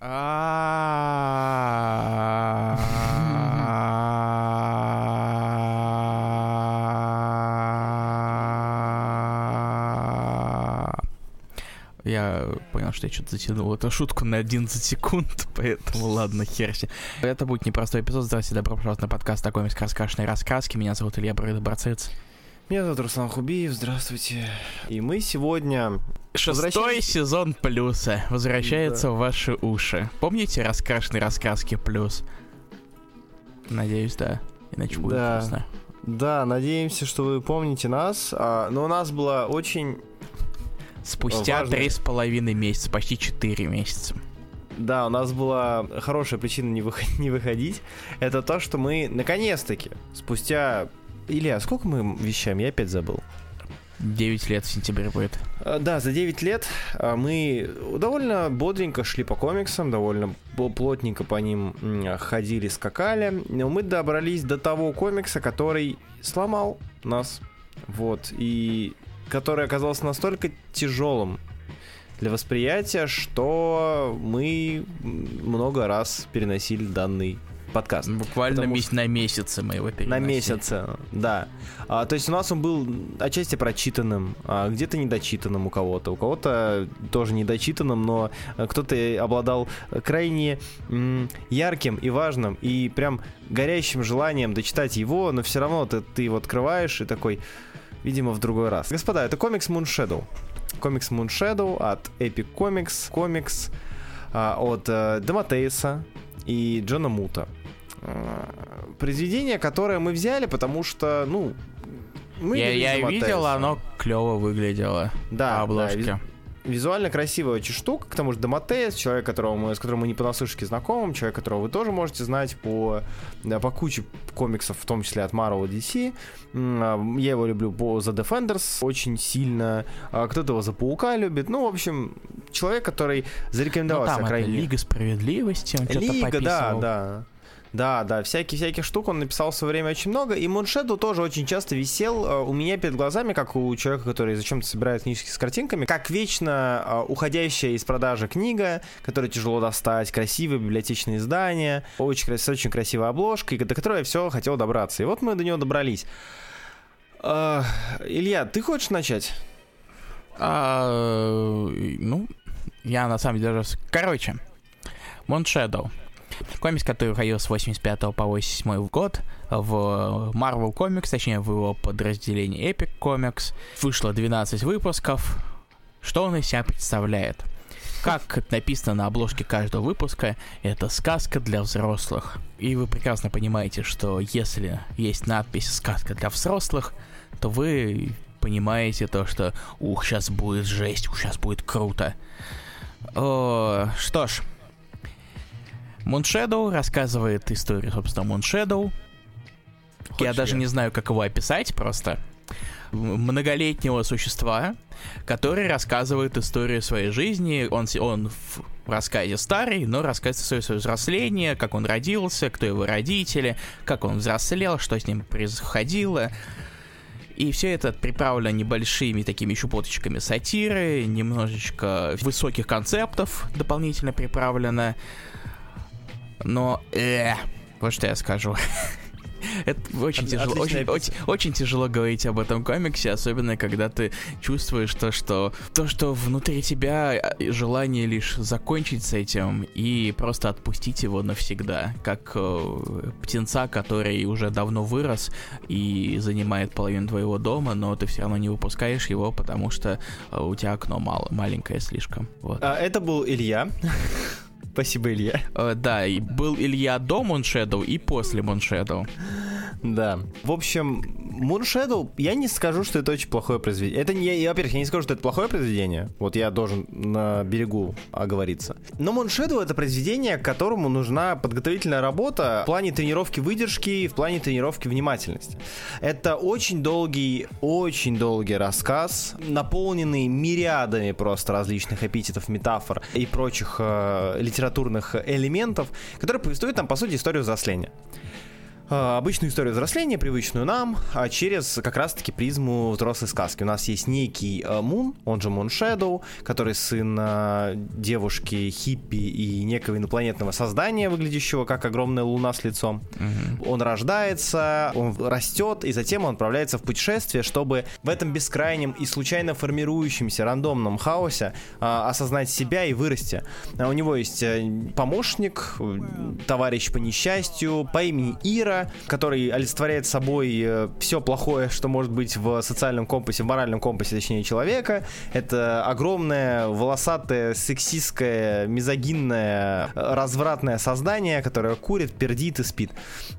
Я понял, что я что-то затянул эту шутку на 11 секунд, поэтому ладно, хер Это будет непростой эпизод. Здравствуйте, добро пожаловать на подкаст «Такой раскрашенной раскраски». Меня зовут Илья Бройда Барцец. Меня зовут Руслан Хубиев, здравствуйте. И мы сегодня... Шестой сезон Плюса возвращается да. в ваши уши. Помните раскрашенные раскраски Плюс? Надеюсь, да. Иначе будет да. грустно. Да, надеемся, что вы помните нас. А, но у нас была очень Спустя три с половиной месяца, почти четыре месяца. Да, у нас была хорошая причина не, выход- не выходить. Это то, что мы наконец-таки, спустя... Илья, сколько мы вещаем? Я опять забыл. 9 лет в сентябре будет. А, да, за 9 лет а, мы довольно бодренько шли по комиксам, довольно плотненько по ним ходили, скакали. Но мы добрались до того комикса, который сломал нас. Вот. И который оказался настолько тяжелым для восприятия, что мы много раз переносили данный подкаст. Буквально Потому на месяцы мы его переносили. На месяцы, да. А, то есть у нас он был отчасти прочитанным, а где-то недочитанным у кого-то, у кого-то тоже недочитанным, но кто-то обладал крайне м, ярким и важным и прям горящим желанием дочитать его, но все равно ты, ты его открываешь и такой видимо, в другой раз. Господа, это комикс Moon Shadow. Комикс Moon Shadow от Epic Comics, комикс а, от а, Дематейса и Джона Мута. А, произведение, которое мы взяли, потому что, ну, мы я, я видел, оно клево выглядело. Да, обложки. Да, визуально красивая очень штука, к тому же Доматеес, человек, которого мы, с которым мы не понаслышке знакомым, человек, которого вы тоже можете знать по, по куче комиксов, в том числе от Marvel DC. А, я его люблю по The Defenders очень сильно, а кто-то его за Паука любит. Ну, в общем, человек, который зарекомендовался ну, там крайне... Это Лига Справедливости, он Лига, да, да. Да, да, всяких-всяких штук он написал в свое время очень много, и Муншеду тоже очень часто висел э, у меня перед глазами, как у человека, который зачем-то собирает книжки с картинками, как вечно э, уходящая из продажи книга, которую тяжело достать, красивое библиотечное издание, очень, с очень красивой обложкой, до которой я все хотел добраться. И вот мы до него добрались. Uh, Илья, ты хочешь начать? А, ну, я на самом деле. Короче, Моншедоу. Комикс, который выходил с 85 по 87 год в Marvel Comics, точнее в его подразделении Epic Comics. Вышло 12 выпусков. Что он из себя представляет? Как написано на обложке каждого выпуска, это сказка для взрослых. И вы прекрасно понимаете, что если есть надпись «сказка для взрослых», то вы понимаете то, что «ух, сейчас будет жесть, ух, сейчас будет круто». О, что ж, Moonshadow рассказывает историю, собственно, Moonshadow. Хочешь я даже не знаю, как его описать просто. Многолетнего существа, который рассказывает историю своей жизни. Он, он в рассказе старый, но рассказывает историю своего взросления, как он родился, кто его родители, как он взрослел, что с ним происходило. И все это приправлено небольшими такими щепоточками сатиры, немножечко высоких концептов дополнительно приправлено. Но, э, вот что я скажу. Это очень От, тяжело, очень, очень, очень тяжело говорить об этом комиксе, особенно когда ты чувствуешь то, что то, что внутри тебя а, желание лишь закончить с этим и просто отпустить его навсегда, как э, птенца, который уже давно вырос и занимает половину твоего дома, но ты все равно не выпускаешь его, потому что э, у тебя окно мало, маленькое слишком. Вот. А, это был Илья. Спасибо, Илья. Э, да, и был Илья до Moonshadow и после Moonshadow. Да. В общем, Moonshadow, я не скажу, что это очень плохое произведение. Это не, во-первых, я не скажу, что это плохое произведение. Вот я должен на берегу оговориться. Но Moonshadow это произведение, которому нужна подготовительная работа в плане тренировки выдержки, в плане тренировки внимательности. Это очень долгий, очень долгий рассказ, наполненный мириадами просто различных эпитетов, метафор и прочих э, литературных элементов, который повествует нам, по сути, историю взросления. А, обычную историю взросления, привычную нам, а через как раз-таки призму взрослой сказки. У нас есть некий а, Мун, он же Мун Шэдоу, который сын девушки хиппи и некого инопланетного создания, выглядящего как огромная луна с лицом. Угу. Он рождается, он растет, и затем он отправляется в путешествие, чтобы в этом бескрайнем и случайно формирующемся рандомном хаосе осознать себя и вырасти. У него есть э, помощник, товарищ по несчастью, по имени Ира, который олицетворяет собой э, все плохое, что может быть в социальном компасе, в моральном компасе, точнее, человека. Это огромное, волосатое, сексистское, мизогинное, развратное создание, которое курит, пердит и спит.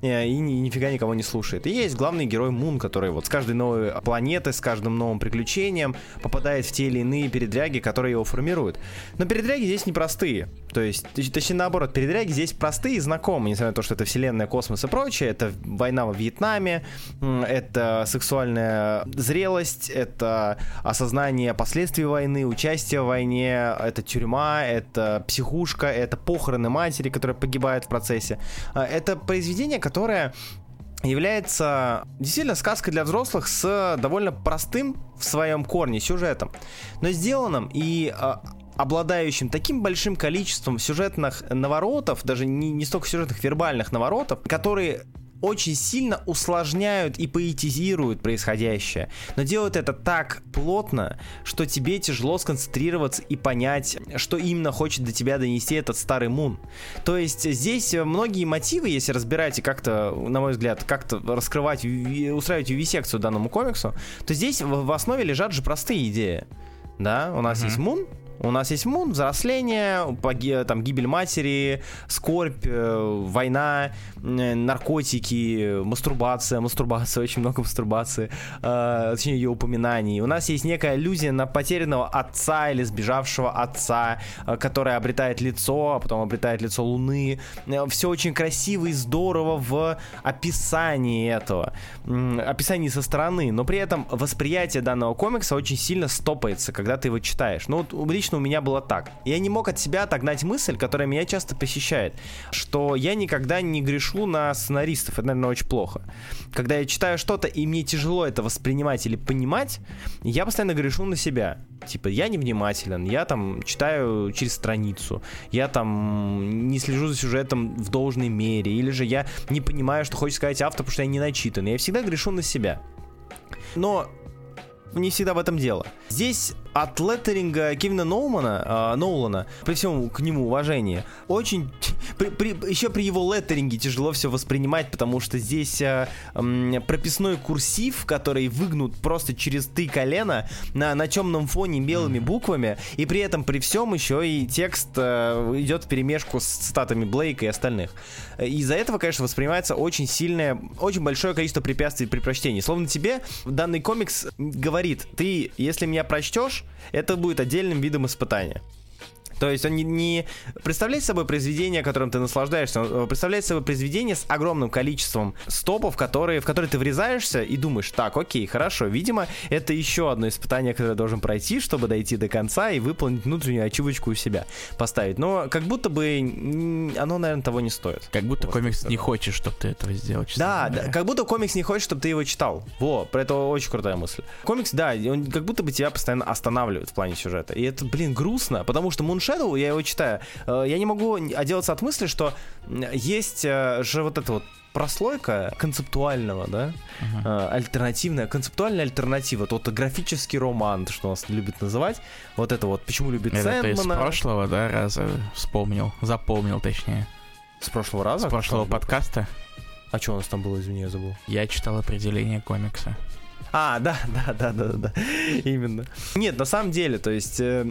Э, и ни, нифига никого не слушает. И есть главный герой Мун, который вот с каждой новой планетой, с каждым новым приключением попадает в те или иные передряги, которые его формируют. Но передряги здесь непростые. То есть, точнее наоборот, передряги здесь простые и знакомые, несмотря на то, что это вселенная, космос и прочее. Это война во Вьетнаме, это сексуальная зрелость, это осознание последствий войны, участие в войне, это тюрьма, это психушка, это похороны матери, которая погибает в процессе. А, это произведение, которое является действительно сказкой для взрослых с довольно простым в своем корне сюжетом, но сделанным и а, обладающим таким большим количеством сюжетных наворотов, даже не, не столько сюжетных, вербальных наворотов, которые очень сильно усложняют и поэтизируют происходящее, но делают это так плотно, что тебе тяжело сконцентрироваться и понять, что именно хочет до тебя донести этот старый Мун. То есть здесь многие мотивы, если разбирать и как-то, на мой взгляд, как-то раскрывать, устраивать вивисекцию данному комиксу, то здесь в основе лежат же простые идеи. Да, у нас mm-hmm. есть Мун, у нас есть Мун, взросление, поги, там, гибель матери, скорбь, э, война, э, наркотики, мастурбация, мастурбация, очень много мастурбации, э, точнее ее упоминаний. У нас есть некая иллюзия на потерянного отца или сбежавшего отца, э, которая обретает лицо, а потом обретает лицо Луны. Э, Все очень красиво и здорово в описании этого, описании со стороны, но при этом восприятие данного комикса очень сильно стопается, когда ты его читаешь. Ну вот лично лично у меня было так. Я не мог от себя отогнать мысль, которая меня часто посещает, что я никогда не грешу на сценаристов. Это, наверное, очень плохо. Когда я читаю что-то, и мне тяжело это воспринимать или понимать, я постоянно грешу на себя. Типа, я невнимателен, я там читаю через страницу, я там не слежу за сюжетом в должной мере, или же я не понимаю, что хочет сказать автор, потому что я не начитан. Я всегда грешу на себя. Но не всегда в этом дело. Здесь от леттеринга Кевина Ноумана, э, Ноулана, при всем к нему уважении, очень... При, при, еще при его леттеринге тяжело все воспринимать, потому что здесь э, э, прописной курсив, который выгнут просто через ты колено на, на темном фоне белыми буквами, и при этом при всем еще и текст э, идет в перемешку с цитатами Блейка и остальных. Из-за этого, конечно, воспринимается очень сильное, очень большое количество препятствий при прочтении. Словно тебе данный комикс говорит, ты, если меня прочтешь, это будет отдельным видом испытания. То есть он не, не представляет собой произведение, которым ты наслаждаешься, он представляет собой произведение с огромным количеством стопов, которые, в которые ты врезаешься и думаешь, так, окей, хорошо, видимо, это еще одно испытание, которое должен пройти, чтобы дойти до конца и выполнить внутреннюю ачивочку у себя поставить. Но как будто бы оно, наверное, того не стоит. Как будто вот, комикс не хочет, чтобы ты этого сделал. Да, да, как будто комикс не хочет, чтобы ты его читал. Во, про это очень крутая мысль. Комикс, да, он как будто бы тебя постоянно останавливает в плане сюжета. И это, блин, грустно, потому что Moon Shadow, я его читаю, э, я не могу отделаться от мысли, что есть э, же вот эта вот прослойка концептуального, да, uh-huh. альтернативная, концептуальная альтернатива, тот графический роман, что нас любят называть, вот это вот, почему любит это Сэндмана. Это из прошлого, да, раза вспомнил, запомнил точнее. С прошлого раза? С прошлого подкаста. А что у нас там было, извини, я забыл. Я читал определение комикса. А, да, да, да, да, да, именно. Нет, на самом деле, то есть э,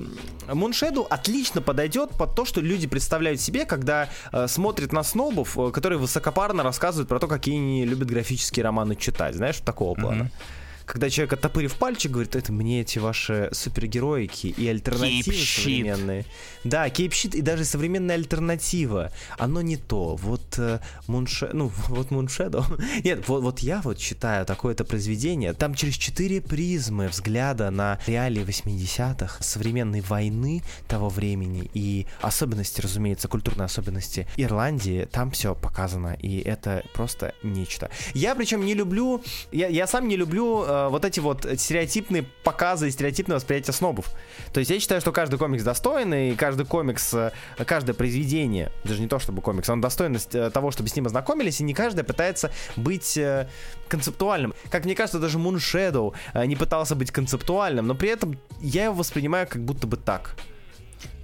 Moon отлично подойдет под то, что люди представляют себе, когда э, смотрят на снобов, э, которые высокопарно рассказывают про то, какие они любят графические романы читать, знаешь, такого плана. Mm-hmm когда человек, оттопырив пальчик, говорит, это мне эти ваши супергероики и альтернативы Кейп современные. Да, кейпщит и даже современная альтернатива. Оно не то. Вот э, Мунше... Ну, вот Муншедо. Нет, вот, вот я вот считаю такое-то произведение. Там через четыре призмы взгляда на реалии 80-х, современной войны того времени и особенности, разумеется, культурные особенности Ирландии, там все показано. И это просто нечто. Я причем не люблю... Я, я сам не люблю э, вот эти вот стереотипные показы и стереотипное восприятие снобов. То есть я считаю, что каждый комикс достоин, и каждый комикс, э, каждое произведение, даже не то чтобы комикс, он достоин э, того, чтобы с ним ознакомились, и не каждый пытается быть э, концептуальным. Как мне кажется, даже Moon Shadow не пытался быть концептуальным, но при этом я его воспринимаю как будто бы так.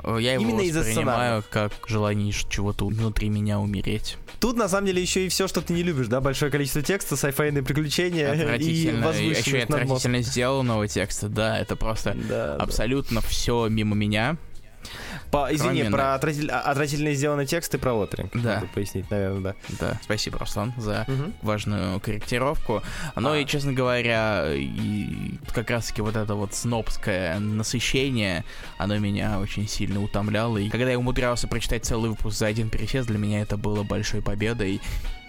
Я его Именно воспринимаю как желание чего-то внутри меня умереть. Тут на самом деле еще и все, что ты не любишь, да, большое количество текста, сайфайные приключения и возвышенность Еще и отвратительно сделанного текста, да, это просто да, абсолютно да. все мимо меня. По, извини, про отвратитель, а, отвратительно сделанный текст и про лотеринг. Да. Надо пояснить, наверное, да. Да, спасибо, Руслан, за угу. важную корректировку. Ну а. и, честно говоря, и как раз-таки вот это вот снобское насыщение, оно меня очень сильно утомляло. И когда я умудрялся прочитать целый выпуск за один пересест, для меня это было большой победой.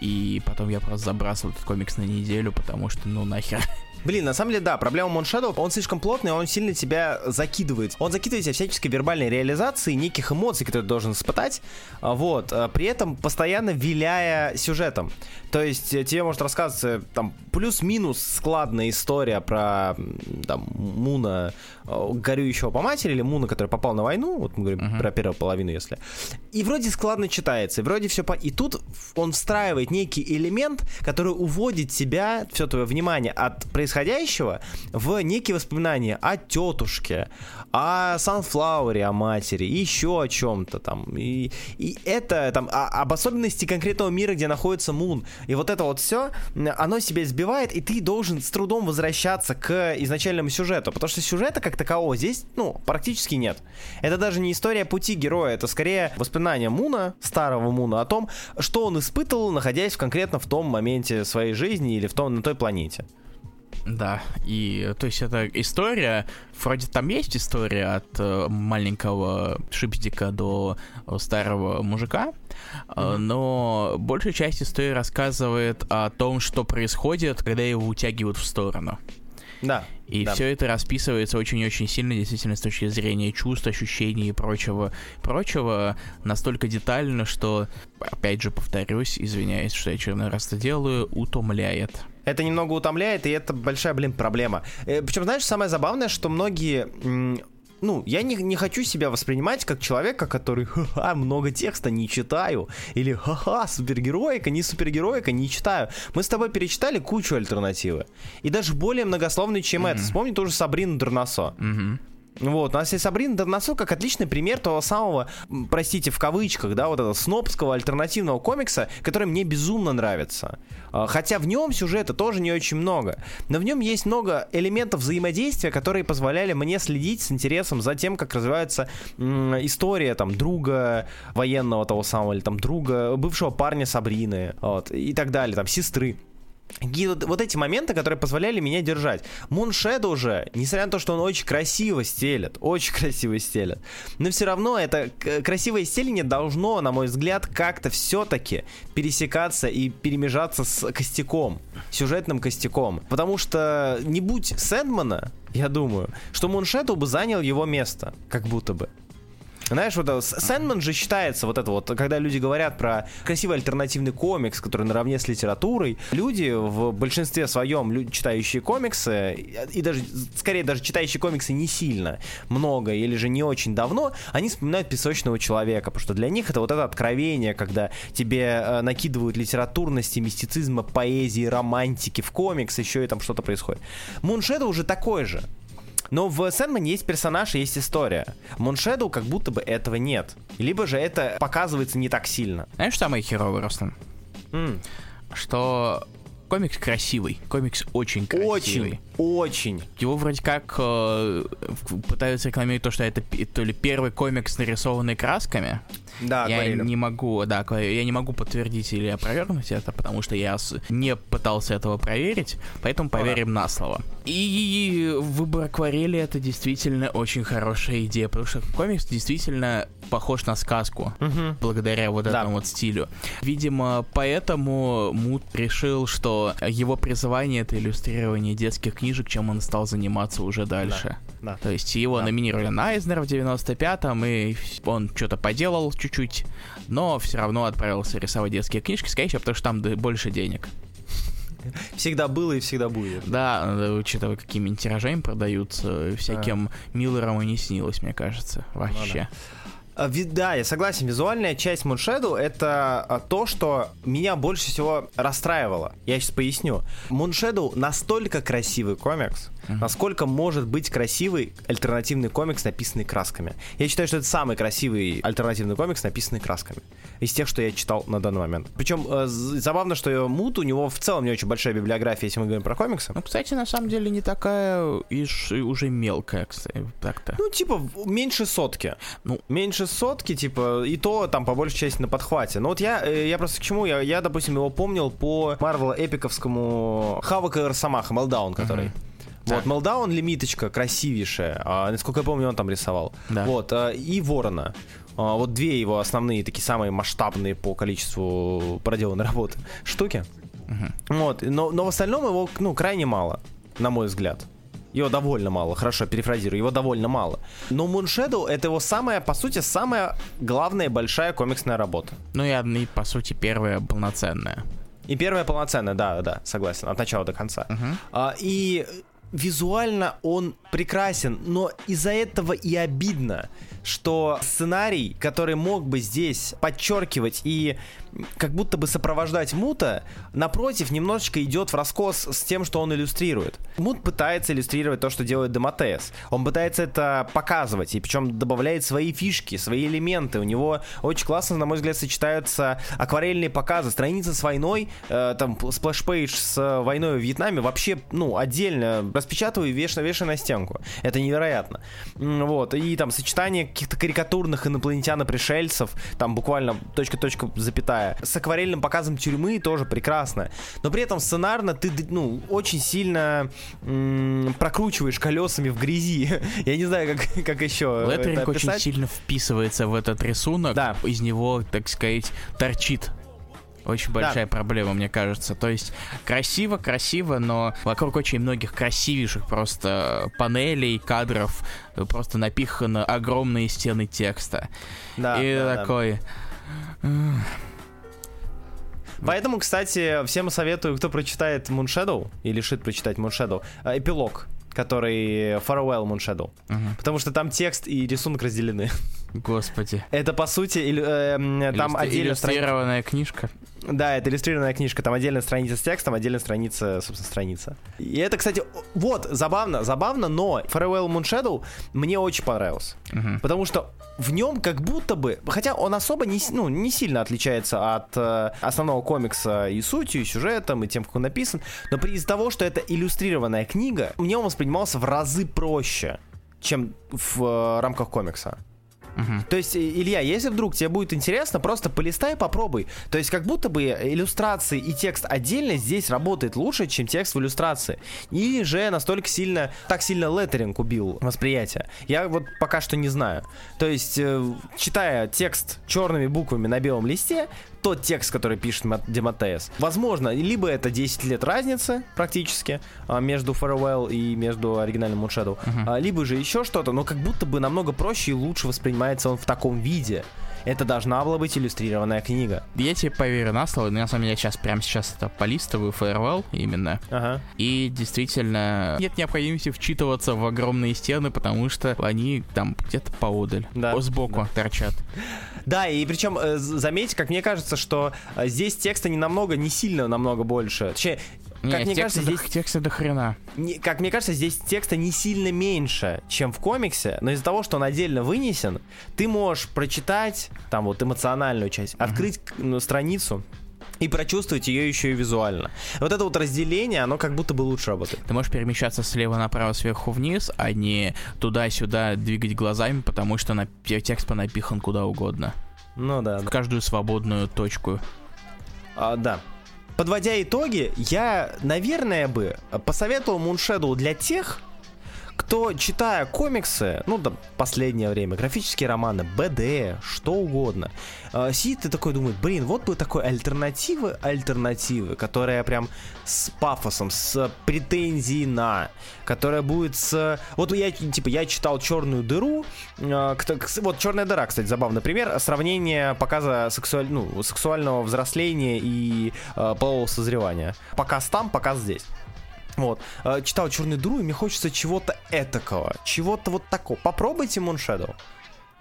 И потом я просто забрасывал этот комикс на неделю, потому что, ну нахер, Блин, на самом деле, да, проблема Shadow, он слишком плотный, он сильно тебя закидывает. Он закидывает тебя всяческой вербальной реализации неких эмоций, которые ты должен испытать, а, вот, а, при этом постоянно виляя сюжетом. То есть э, тебе может рассказываться там плюс-минус складная история про там Муна, э, горюющего по матери, или Муна, который попал на войну, вот мы говорим uh-huh. про первую половину, если. И вроде складно читается, и вроде все по... И тут он встраивает некий элемент, который уводит тебя, все твое внимание от происходящего в некие воспоминания о тетушке, о Санфлауре, о матери, еще о чем-то там. И, и это там о, об особенности конкретного мира, где находится Мун. И вот это вот все, оно себя сбивает, и ты должен с трудом возвращаться к изначальному сюжету, потому что сюжета как такового здесь, ну, практически нет. Это даже не история пути героя, это скорее воспоминания Муна, старого Муна, о том, что он испытывал, находясь конкретно в том моменте своей жизни или в том, на той планете. Да, и то есть это история, вроде там есть история от э, маленького шипздика до э, старого мужика, mm-hmm. но большая часть истории рассказывает о том, что происходит, когда его утягивают в сторону. Да. И да. все это расписывается очень-очень сильно, действительно, с точки зрения чувств, ощущений и прочего, прочего, настолько детально, что, опять же, повторюсь, извиняюсь, что я очередной раз это делаю, утомляет. Это немного утомляет, и это большая, блин, проблема. Э, Причем, знаешь, самое забавное, что многие ну, я не, не хочу себя воспринимать как человека, который ха-ха, много текста не читаю, или ха-ха, супергероика, не супергероика, не читаю. Мы с тобой перечитали кучу альтернативы. И даже более многословный, чем mm-hmm. это. Вспомни тоже Сабрину Дернасо. Mm-hmm. Вот, у нас есть Сабрина Дернасо как отличный пример того самого, простите, в кавычках, да, вот этого снобского альтернативного комикса, который мне безумно нравится. А, хотя в нем сюжета тоже не очень много. Но в нем есть много элементов взаимодействия, которые позволяли мне следить с интересом за тем, как развивается история там друга военного того самого, или там друга, бывшего парня Сабрины, вот, и так далее, там, сестры. И вот, вот эти моменты, которые позволяли меня держать. Moon Shadow же, несмотря на то, что он очень красиво стелет, очень красиво стелет, но все равно это красивое стеление должно, на мой взгляд, как-то все-таки пересекаться и перемежаться с костяком, сюжетным костяком. Потому что не будь Сэндмана, я думаю, что Shadow бы занял его место, как будто бы. Знаешь, вот Сэндман же считается вот это вот, когда люди говорят про красивый альтернативный комикс, который наравне с литературой, люди в большинстве своем, читающие комиксы, и даже, скорее даже читающие комиксы не сильно много или же не очень давно, они вспоминают песочного человека, потому что для них это вот это откровение, когда тебе э, накидывают литературности, мистицизма, поэзии, романтики в комикс, еще и там что-то происходит. Муншеда уже такой же. Но в Сэндмане есть персонаж и есть история. Муншеду как будто бы этого нет. Либо же это показывается не так сильно. Знаешь, что самое херовое, Руслан? Mm. Что комикс красивый. Комикс очень красивый. Очень, очень. Его вроде как э, пытаются рекламировать то, что это то ли первый комикс, нарисованный красками. Да, я акварелью. не могу, да, я не могу подтвердить или опровергнуть это, потому что я не пытался этого проверить, поэтому поверим на слово. И выбор акварели это действительно очень хорошая идея, потому что комикс действительно похож на сказку Мгм. благодаря вот Да. этому вот стилю. Видимо, поэтому Мут решил, что его призвание это иллюстрирование детских книжек, чем он стал заниматься уже дальше. Да. То есть его Да. номинировали на Айзнер в 95-м, и он что-то поделал чуть-чуть, но все равно отправился рисовать детские книжки, скорее всего, потому что там больше денег. Всегда было и всегда будет. Да, учитывая, какими тиражами продаются, всяким Миллерам и не снилось, мне кажется, вообще. А, ви- Да, я согласен. Визуальная часть Moon Shadow это а, то, что меня больше всего расстраивало. Я сейчас поясню. Moon Shadow настолько красивый комикс, насколько может быть красивый альтернативный комикс, написанный красками. Я считаю, что это самый красивый альтернативный комикс, написанный красками. Из тех, что я читал на данный момент. Причем э, забавно, что Мут, у него в целом не очень большая библиография, если мы говорим про комиксы. Ну, кстати, на самом деле не такая и уже мелкая, кстати, так-то. Ну, типа, меньше сотки. Ну. меньше сотки, типа, и то там по большей части на подхвате. Но вот я, э, я просто к чему? Я, я, допустим, его помнил по Марвел эпиковскому Хавок и Росомаха, Мелдаун, который. Вот, Так. Мелдаун лимиточка красивейшая. А, насколько я помню, он там рисовал. Да. Вот, а, и Ворона. А, вот две его основные, такие самые масштабные по количеству проделанной работы штуки. Вот, но, но в остальном его, ну, крайне мало, на мой взгляд. Его довольно мало, хорошо, перефразирую, его довольно мало. Но Moon Shadow это его самая, по сути, самая главная большая комиксная работа. Ну и, и, по сути, первая полноценная. И первая полноценная, да, да, согласен, от начала до конца. А, и визуально он прекрасен, но из-за этого и обидно, что сценарий, который мог бы здесь подчеркивать и как будто бы сопровождать Мута, напротив, немножечко идет в раскос с тем, что он иллюстрирует. Мут пытается иллюстрировать то, что делает ДеМаттеис. Он пытается это показывать, и причем добавляет свои фишки, свои элементы. У него очень классно, на мой взгляд, сочетаются акварельные показы, страницы с войной, э, там splash page с войной в Вьетнаме вообще, ну, отдельно распечатываю и вешаю, вешаю на стенку. Это невероятно. Вот, и там сочетание каких-то карикатурных инопланетян и пришельцев, там буквально точка-точка запятая, с акварельным показом тюрьмы тоже прекрасно. Но при этом сценарно ты, ну, очень сильно м, прокручиваешь колесами в грязи. Я не знаю, как, как еще Леттеринг это очень сильно вписывается в этот рисунок. Да. Из него, так сказать, торчит. Очень большая проблема, мне кажется. То есть красиво, красиво, но вокруг очень многих красивейших просто панелей, кадров, просто напиханы огромные стены текста. Да, И да, да. Поэтому, кстати, всем советую, кто прочитает Moon Shadow и решит прочитать Moon Shadow, э, эпилог, который Farewell Moon Shadow. Мгм. Потому что там текст и рисунок разделены. Господи. Это, по сути, иллю- э, м, там Иллюстри- отдельно иллюстрированная книжка. Да, это иллюстрированная книжка, там отдельная страница с текстом, отдельная страница, собственно, страница. И это, кстати, вот, забавно, забавно, но Farewell Moon Shadow мне очень понравился. Мгм. Потому что в нем как будто бы, хотя он особо не, ну, не сильно отличается от э, основного комикса и сутью, и сюжетом, и тем, как он написан, но при из-за того, что это иллюстрированная книга, мне он воспринимался в разы проще, чем в э, рамках комикса. Мгм. То есть, э, Илья, если вдруг тебе будет интересно, просто полистай и попробуй. То есть, как будто бы иллюстрации и текст отдельно здесь работает лучше, чем текст в иллюстрации. Или же настолько сильно, так сильно леттеринг убил восприятие. Я вот пока что не знаю. То есть, э, читая текст черными буквами на белом листе, тот текст, который пишет Ма- Дематеас, возможно, либо это 10 лет разницы практически а, между Farewell и между оригинальным Moon Shadow, а, либо же еще что-то, но как будто бы намного проще и лучше воспринимается он в таком виде. Это должна была быть иллюстрированная книга. Я тебе поверю на слово, но на самом деле я сейчас прямо сейчас это полистываю Farewell именно. Ага. И действительно нет необходимости вчитываться в огромные стены, потому что они там где-то поодаль, Да, сбоку торчат. Да, и причем, э, заметьте, как мне кажется, что э, здесь текста не намного, не сильно намного больше. Точнее, как Нет, мне кажется, до- здесь текста до хрена. не- как мне кажется, здесь текста не сильно меньше, чем в комиксе, но из-за того, что он отдельно вынесен, ты можешь прочитать там вот эмоциональную часть, открыть ну, страницу и прочувствовать ее еще и визуально. Вот это вот разделение, оно как будто бы лучше работает. Ты можешь перемещаться слева направо, сверху вниз, а не туда-сюда двигать глазами, потому что на- текст понапихан куда угодно. Ну да. В каждую свободную точку. А, да. Подводя итоги, я, наверное, бы посоветовал Moonshadow для тех, кто, читая комиксы, ну, да, последнее время, графические романы, БД, что угодно, э, сидит и такой думает, блин, вот бы такой альтернативы, альтернативы, которая прям с пафосом, с претензией на, которая будет с... Вот я, типа, я читал «Черную дыру», э, вот «Черная дыра», кстати, забавный пример, сравнение показа сексуаль... ну, сексуального взросления и э, полового созревания. Показ там, показ здесь. Вот. Э, читал Черную дыру, и мне хочется чего-то этакого. Чего-то вот такого. Попробуйте Moonshadow.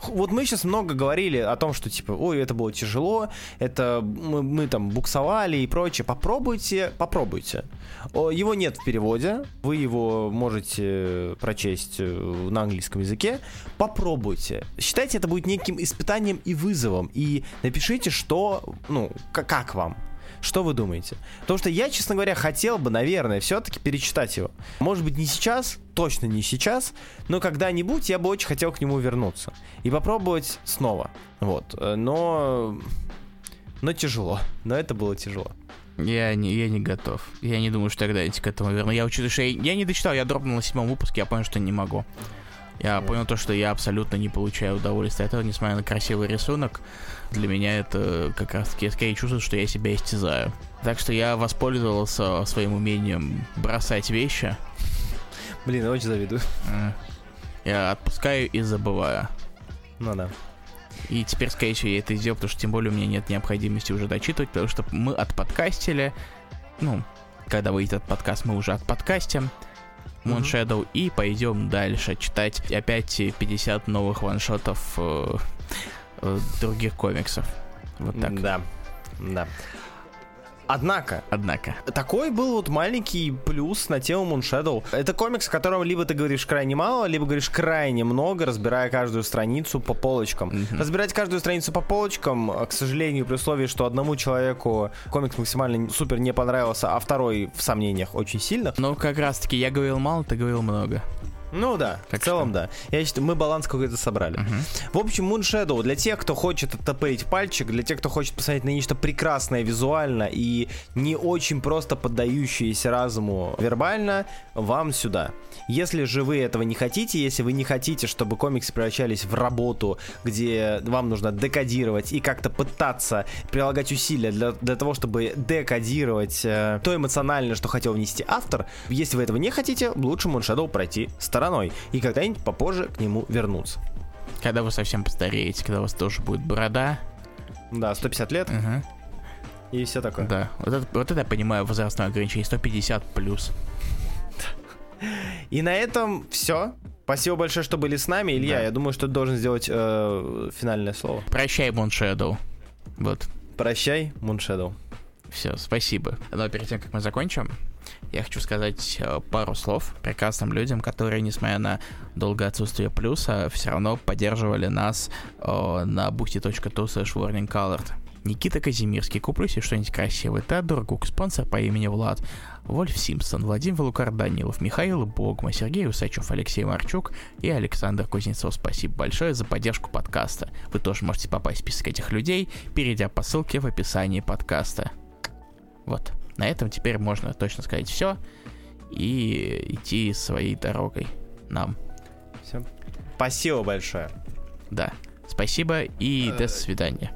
Вот мы сейчас много говорили о том, что типа, ой, это было тяжело, это мы, мы там буксовали и прочее. Попробуйте, попробуйте. Его нет в переводе, вы его можете прочесть э, на английском языке. Попробуйте. Считайте, это будет неким испытанием и вызовом. И напишите, что, ну, как вам. Что вы думаете? Потому что я, честно говоря, хотел бы, наверное, все-таки перечитать его. Может быть, не сейчас, точно не сейчас, но когда-нибудь я бы очень хотел к нему вернуться и попробовать снова. Вот. Э, но... Но тяжело. Но это было тяжело. Я не, я не готов. Я не думаю, что когда-нибудь к этому верну. Я учитываю, что я, я не дочитал, я дропнул на седьмом выпуске, я понял, что не могу. Я yeah. понял то, что я абсолютно не получаю удовольствия от этого, несмотря на красивый рисунок. Для меня это как раз таки скорее чувствую, что я себя истязаю. Так что я воспользовался своим умением бросать вещи. Блин, я очень завидую. Я отпускаю и забываю. Ну да. И теперь, скорее всего, я это сделал, потому что тем более у меня нет необходимости уже дочитывать, потому что мы от подкастили. Ну, когда выйдет этот подкаст, мы уже от подкастим. Moon Shadow и пойдем дальше читать опять 50 новых ваншотов э, э, других комиксов. Вот так. Да, да. Однако, однако, такой был вот маленький плюс на тему Moon Shadow. Это комикс, о котором либо ты говоришь крайне мало, либо говоришь крайне много, разбирая каждую страницу по полочкам. Mm-hmm. Разбирать каждую страницу по полочкам, к сожалению, при условии, что одному человеку комикс максимально супер не понравился, а второй в сомнениях очень сильно. Ну, как раз таки, я говорил мало, ты говорил много. Ну да, так в целом что? да. Я считаю, мы баланс какой-то собрали. Uh-huh. В общем, Moon Shadow для тех, кто хочет оттопырить пальчик, для тех, кто хочет посмотреть на нечто прекрасное визуально и не очень просто поддающееся разуму вербально, вам сюда. Если же вы этого не хотите, если вы не хотите, чтобы комиксы превращались в работу, где вам нужно декодировать и как-то пытаться прилагать усилия для, для того, чтобы декодировать э, то эмоциональное, что хотел внести автор, если вы этого не хотите, лучше Moon Shadow пройти стороной и когда-нибудь попозже к нему вернуться. Когда вы совсем постареете, когда у вас тоже будет борода. Да, 150 лет. Угу. И все такое. Да, вот это, вот это я понимаю возрастное ограничение, 150 плюс. И на этом все. Спасибо большое, что были с нами. Илья, да. я думаю, что ты должен сделать э, финальное слово. Прощай, Moonshadow. Вот. Прощай, Moonshadow. Все, спасибо. Но перед тем, как мы закончим, я хочу сказать э, пару слов прекрасным людям, которые, несмотря на долгое отсутствие плюса, все равно поддерживали нас э, на boosty.tu slash warningcolored. Никита Казимирский, куплю себе что-нибудь красивое. Теодор Гук, спонсор по имени Влад. Вольф Симпсон, Владимир Лукар Данилов, Михаил Богма, Сергей Усачев, Алексей Марчук и Александр Кузнецов. Спасибо большое за поддержку подкаста. Вы тоже можете попасть в список этих людей, перейдя по ссылке в описании подкаста. Вот. На этом теперь можно точно сказать все и идти своей дорогой нам. Все. Спасибо большое. Да. Спасибо и до свидания.